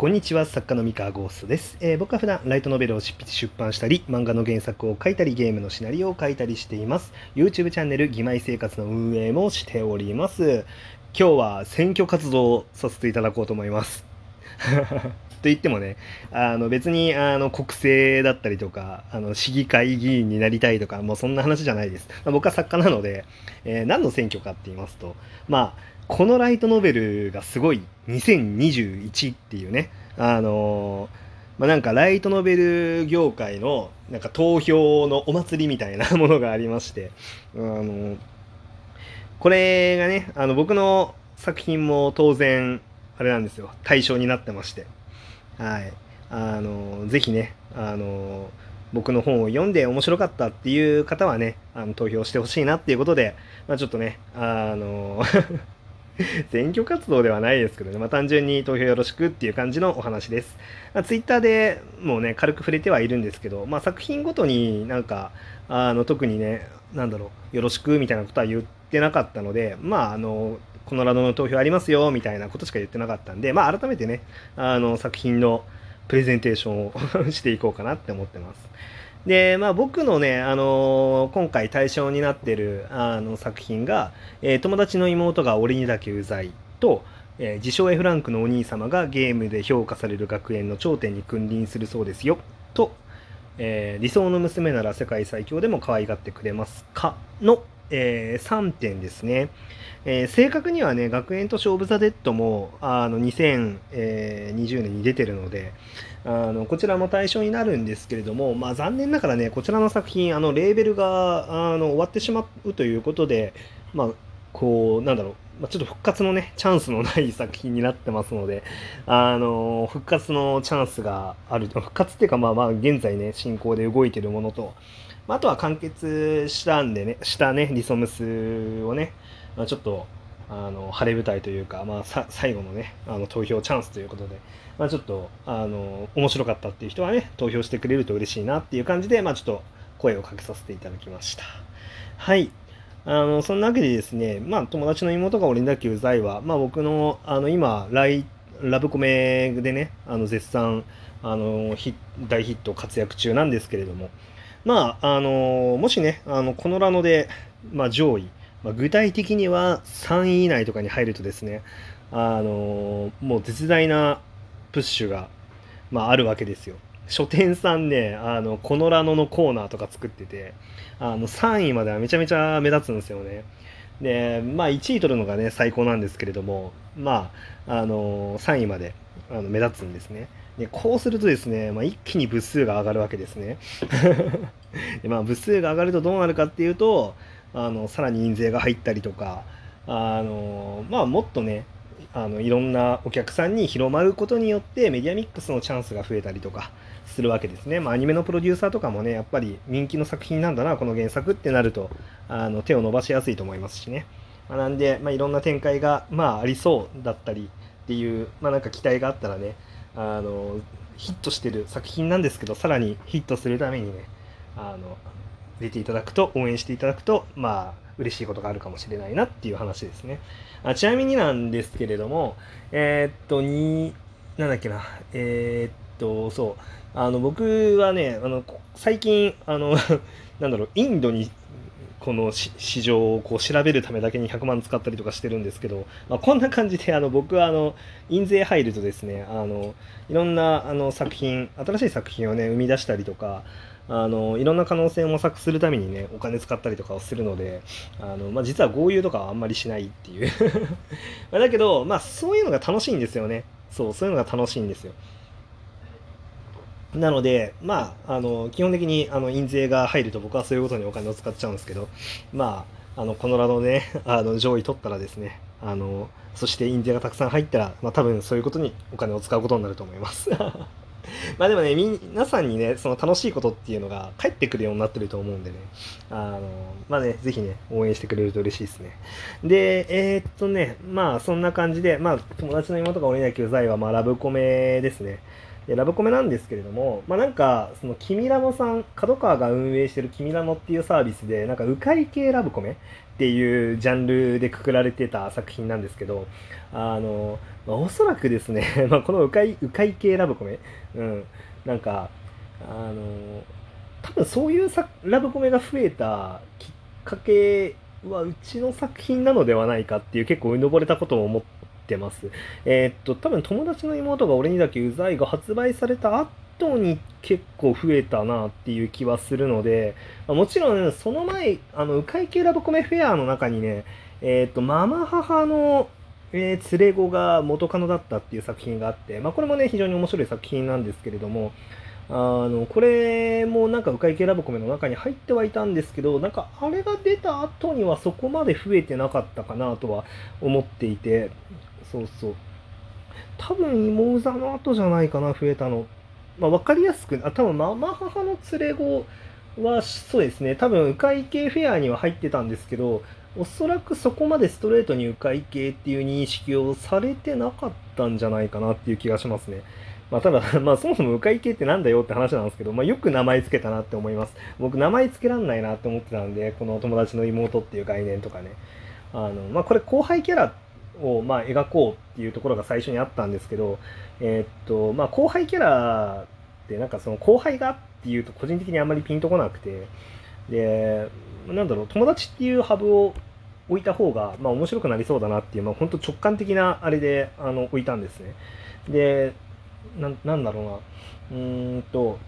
こんにちは、作家の三河ゴーストです、えー僕は普段ライトノベルを執筆出版したり、漫画の原作を書いたり、ゲームのシナリオを書いたりしています。YouTube チャンネル、義妹生活の運営もしております。今日は選挙活動をさせていただこうと思います。と言ってもね、あの別にあの国政だったりとか、あの市議会議員になりたいとか、もうそんな話じゃないです。まあ僕は作家なので、えー何の選挙かって言いますと、まあ、このライトノベルがすごい2021っていうね、あのまあ、なんかライトノベル業界のなんか投票のお祭りみたいな ものがありまして、あのこれがね、あの僕の作品も当然、あれなんですよ、対象になってまして、はい。あのーぜひね、あの僕の本を読んで面白かったっていう方はね、あの投票してほしいなっていうことで、まあ、ちょっとね、あの 選挙活動ではないですけどね、まあ、単純に投票よろしくっていう感じのお話です。まあ、ツイッターでもうね、軽く触れてはいるんですけど、まあ、作品ごとになんか、あの特にね、なんだろう、よろしくみたいなことは言ってなかったので、まあ、あの、このラドの投票ありますよみたいなことしか言ってなかったんで、まあ、改めてね、あの作品のプレゼンテーションを していこうかなって思ってます。で、まあ僕のね、あの今回対象になってるあの作品が、えー友達の妹が俺にだけうざいと、えー自称 F ランクのお兄様がゲームで評価される学園の頂点に君臨するそうですよ、と、えー理想の娘なら世界最強でも可愛がってくれますかの、え3点ですね。えー正確にはね、学園と勝負ザ・デッドもあの2020年に出てるので、あのこちらも対象になるんですけれども、まあ、残念ながらね、こちらの作品、あのレーベルがあの終わってしまうということで、まあ、こう、なんだろう、ま、ちょっと復活のね、チャンスのない作品になってますので、あの復活のチャンスがある、復活っていうか、まあまあ、現在ね、進行で動いてるものと、まあ、あとは完結したんでね、したね、リソムスをね、まあ、ちょっと、あの晴れ舞台というか、まあ、さ最後のねあの投票チャンスということで、まあ、ちょっとあの面白かったっていう人はね投票してくれると嬉しいなっていう感じで、まあ、ちょっと声をかけさせていただきました。はい。あのそんなわけでですね、まあ、友達の妹が俺にだけうざいは、まあ、僕のあの今ライラブコメでねあの絶賛あの大ヒット活躍中なんですけれどもまああのもしねあのこのラノで、まあ、上位まあ、具体的には3位以内とかに入るとですね、あのもう絶大なプッシュが、まあ、あるわけですよ。書店さんね、あの、このラノのコーナーとか作ってて、あの、3位まではめちゃめちゃ目立つんですよね。で、まあ、1位取るのがね、最高なんですけれども、まあ、あのー3位まであの目立つんですね。で、こうするとですね、まあ、一気に部数が上がるわけですね。でまあ、部数が上がるとどうなるかっていうと、あのさらに印税が入ったりとかあの、まあ、もっとねあのいろんなお客さんに広まることによってメディアミックスのチャンスが増えたりとかするわけですね、まあ、アニメのプロデューサーとかもねやっぱり人気の作品なんだなこの原作ってなるとあの手を伸ばしやすいと思いますしね、まあ、なんで、まあ、いろんな展開が、まあ、ありそうだったりっていう、まあ、なんか期待があったらねあのヒットしてる作品なんですけどさらにヒットするためにねあの出ていただくと応援していただくとまあ嬉しいことがあるかもしれないなっていう話ですね。あちなみになんですけれどもえーっとになんだっけなえーっとそうあの僕はねあの最近あの なんだろうインドにこの市場をこう調べるためだけに100万使ったりとかしてるんですけど、まあ、こんな感じであの僕はあの印税入るとですねあのいろんなあの作品新しい作品をね生み出したりとかあのいろんな可能性を模索するためにねお金使ったりとかをするのであの、まあ、実は豪遊とかはあんまりしないっていう。だけど、まあ、そういうのが楽しいんですよね。そうそういうのが楽しいんですよ。なので、まあ、あの基本的にあの印税が入ると僕はそういうことにお金を使っちゃうんですけど、まあ、あのこのラノで、ね、あの上位取ったらですねあのそして印税がたくさん入ったら、まあ、多分そういうことにお金を使うことになると思います。まあでもね、皆さんにね、その楽しいことっていうのが返ってくるようになってると思うんでね、あの、まあね、ぜひね、応援してくれると嬉しいですね。で、えーっとね、まあそんな感じで、まあ友達の妹が俺にだけうざいは、まあラブコメですね。でラブコメなんですけれども、まあ、なんかそのキミラノさん角川が運営してるキミラノっていうサービスでなんか迂回系ラブコメっていうジャンルでくくられてた作品なんですけどあの、まあ、おそらくですね、まあ、この迂回迂回系ラブコメ、うん、なんかあの多分そういうラブコメが増えたきっかけはうちの作品なのではないかっていう結構うぬぼれたことを思ってます。えー、っと多分友達の妹が俺にだけうざいが発売された後に結構増えたなっていう気はするので、ま、もちろんその前あの迂回系ラブコメフェアの中にねえー、っとママ母のえー、連れ子が元カノだったっていう作品があって、まあ、これもね、非常に面白い作品なんですけれども、あの、これもなんか、迂回系ラブコメの中に入ってはいたんですけど、なんか、あれが出た後にはそこまで増えてなかったかなとは思っていて、そうそう。多分、芋うざの後じゃないかな、増えたの。まあ、わかりやすく、あ、多分、ママ母の連れ子は、そうですね、多分、迂回系フェアには入ってたんですけど、おそらくそこまでストレートに迂回系っていう認識をされてなかったんじゃないかなっていう気がしますね。まあ、ただ、まあ、そもそも迂回系ってなんだよって話なんですけど、まあ、よく名前つけたなって思います。僕、名前つけらんないなって思ってたんで、この友達の妹っていう概念とかね。あの、まあ、これ後輩キャラを、まあ、描こうっていうところが最初にあったんですけど、えー、っと、まあ、後輩キャラってなんかその後輩がっていうと個人的にあんまりピンとこなくて、で、なんだろう、友達っていうハブを置いた方が、まあ、面白くなりそうだなっていう、まあ、本当直感的なあれであの置いたんですね。で、ななんだろうなうんと、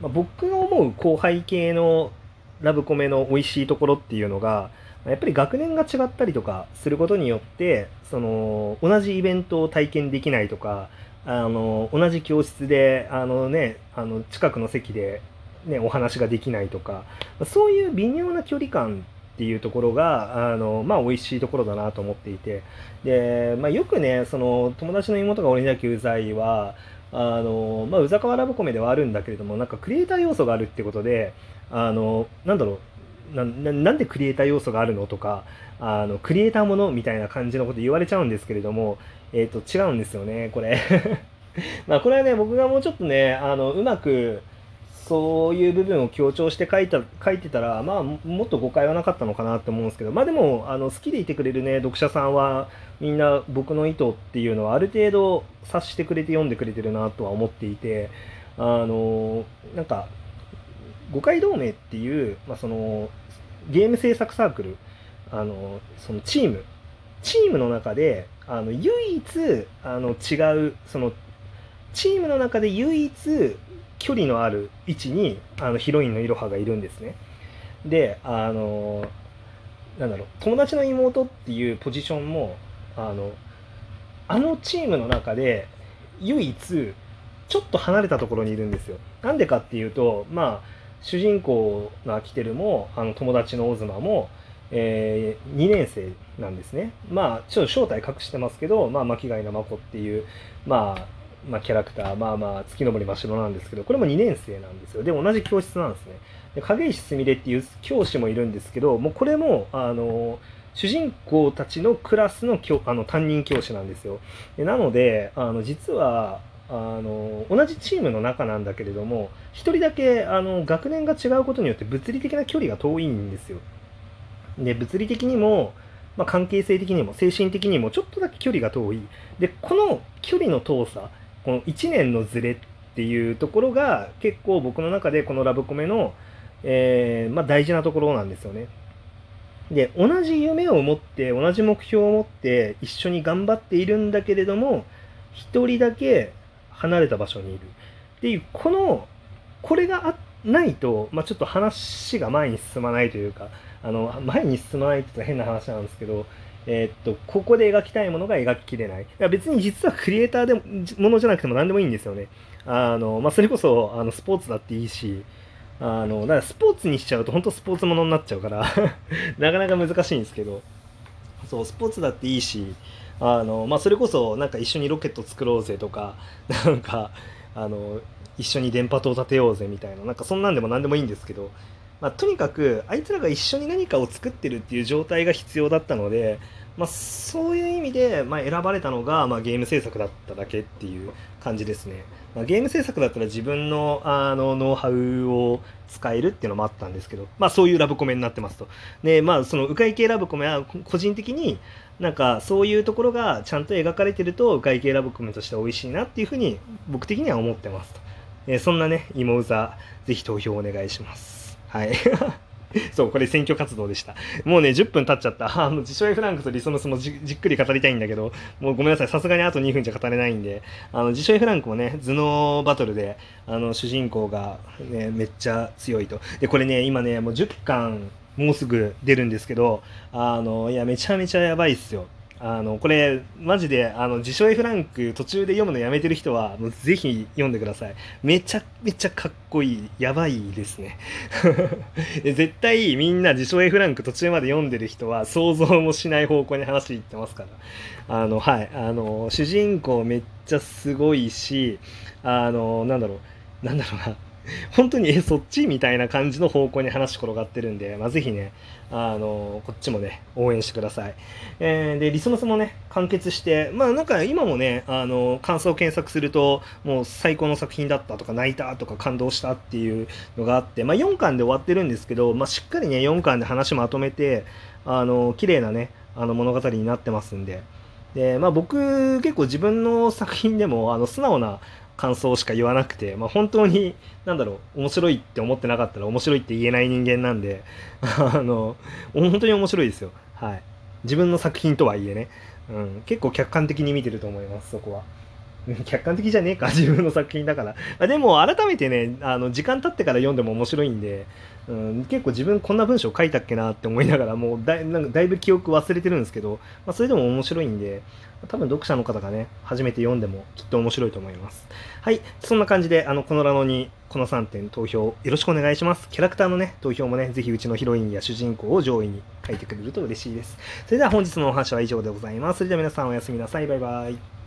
まあ、僕が思う後輩系のラブコメの美味しいところっていうのがやっぱり学年が違ったりとかすることによってその同じイベントを体験できないとかあの同じ教室であの、ね、あの近くの席で、ね、お話ができないとかそういう微妙な距離感っていうところがあの、まあ、美味しいところだなと思っていて。で、まあ、よくねその友達の妹が俺にだけうざいはあの、まあ、うざかわラブコメではあるんだけれども、なんかクリエイター要素があるってことで、あの、なんだろう、ななんでクリエイター要素があるのとか、あの、クリエイターものみたいな感じのこと言われちゃうんですけれども、え、ー、と、違うんですよね、これ。まあ、これはね、僕がもうちょっとね、あの、うまく、そういう部分を強調して書いた書いてたら、まあ、もっと誤解はなかったのかなって思うんですけど、まあでも、あの好きでいてくれるね、読者さんは、みんな僕の意図っていうのはある程度察してくれて読んでくれてるなとは思っていて、あの、なんか、誤解同盟っていう、まあ、その、ゲーム制作サークル、あの、そのチーム、チームの中で、あの、唯一、あの、違う、その、チームの中で唯一距離のある位置にあのヒロインのいろはがいるんですね。であのなんだろう友達の妹っていうポジションもあのあのチームの中で唯一ちょっと離れたところにいるんですよ。なんでかっていうとまあ主人公のアキテルもあの友達のオズマも、えー、2年生なんですね。まあちょっと正体隠してますけど、まあ、巻貝のまこっていうまあまあ、キャラクター、まあまあ、月登真城なんですけど、これも2年生なんですよ。で、同じ教室なんですね。で影石すみれっていう教師もいるんですけど、もうこれも、あの、主人公たちのクラスのあの担任教師なんですよ。でなので、あの、実は、あの、同じチームの中なんだけれども、1人だけ、あの、学年が違うことによって物理的な距離が遠いんですよ。で、物理的にも、まあ、関係性的にも精神的にもちょっとだけ距離が遠い。で、この距離の遠さ、この1年のズレっていうところが結構僕の中でこのラブコメの、えー、まあ、大事なところなんですよね。で、同じ夢を持って、同じ目標を持って一緒に頑張っているんだけれども、一人だけ離れた場所にいる。っていう、この、これがないと、まあ、ちょっと話が前に進まないというか、あの、前に進まないって言ったら変な話なんですけど、えー、っと、ここで描きたいものが描ききれない。いや別に実はクリエイターでも、ものじゃなくても何でもいいんですよね。あの、まあ、それこそ、あの、スポーツだっていいし、あの、だからスポーツにしちゃうと本当スポーツものになっちゃうから なかなか難しいんですけど、そう、スポーツだっていいし、あの、まあ、それこそなんか一緒にロケット作ろうぜとか、なんか、あの、一緒に電波塔立てようぜみたいな、なんかそんなんでも何でもいいんですけど、まあ、とにかくあいつらが一緒に何かを作ってるっていう状態が必要だったのでまあ、そういう意味で、まあ、選ばれたのが、まあ、ゲーム制作だっただけっていう感じですね。まあ、ゲーム制作だったら自分のあのノウハウを使えるっていうのもあったんですけど、まあ、そういうラブコメになってますと。で、まあ、その迂回系ラブコメは個人的になんかそういうところがちゃんと描かれてると迂回系ラブコメとして美味しいなっていうふうに僕的には思ってますと。え、そんなね、芋うざ、ぜひ投票お願いします。はい。そう、これ選挙活動でした。もうね、10分経っちゃった。あの、自称 F ランクとリソノスもじっくり語りたいんだけど、もうごめんなさい。さすがにあと2分じゃ語れないんで、あの、自称 F ランクもね、頭脳バトルで、あの、主人公が、ね、めっちゃ強いと。で、これね、今ね、もう10巻、もうすぐ出るんですけど、あの、いや、めちゃめちゃやばいっすよ。あのこれマジであの自称 F ランク途中で読むのやめてる人はもうぜひ読んでください。めちゃめちゃかっこいい。やばいですね。絶対みんな自称 F ランク途中まで読んでる人は想像もしない方向に話いってますから。あのはい。あの主人公めっちゃすごいしあのなんだろう。なんだろうな。本当にえそっちみたいな感じの方向に話転がってるんで、まあ、ぜひねあのこっちもね応援してください、えー、でリソノスもね完結してまあなんか今もねあの感想を検索するともう最高の作品だったとか泣いたとか感動したっていうのがあって、まあ、4巻で終わってるんですけど、まあ、しっかりね4巻で話まとめてあの綺麗なねあの物語になってますんで。で、まあ、僕結構自分の作品でもあの素直な感想しか言わなくて、まあ、本当に、何だろう、面白いって思ってなかったら面白いって言えない人間なんで、あの、本当に面白いですよ。はい。自分の作品とはいえね、うん、結構客観的に見てると思います、そこは。客観的じゃねえか、自分の作品だから。あでも、改めてね、あの、時間経ってから読んでも面白いんで、うん、結構自分こんな文章書いたっけなって思いながら、もうだなんかだいぶ記憶忘れてるんですけど、まあ、それでも面白いんで、多分読者の方がね、初めて読んでもきっと面白いと思います。はい。そんな感じで、あの、このラノに、この3点投票よろしくお願いします。キャラクターのね、投票もね、ぜひうちのヒロインや主人公を上位に書いてくれると嬉しいです。それでは本日のお話は以上でございます。それでは皆さんおやすみなさい。バイバイ。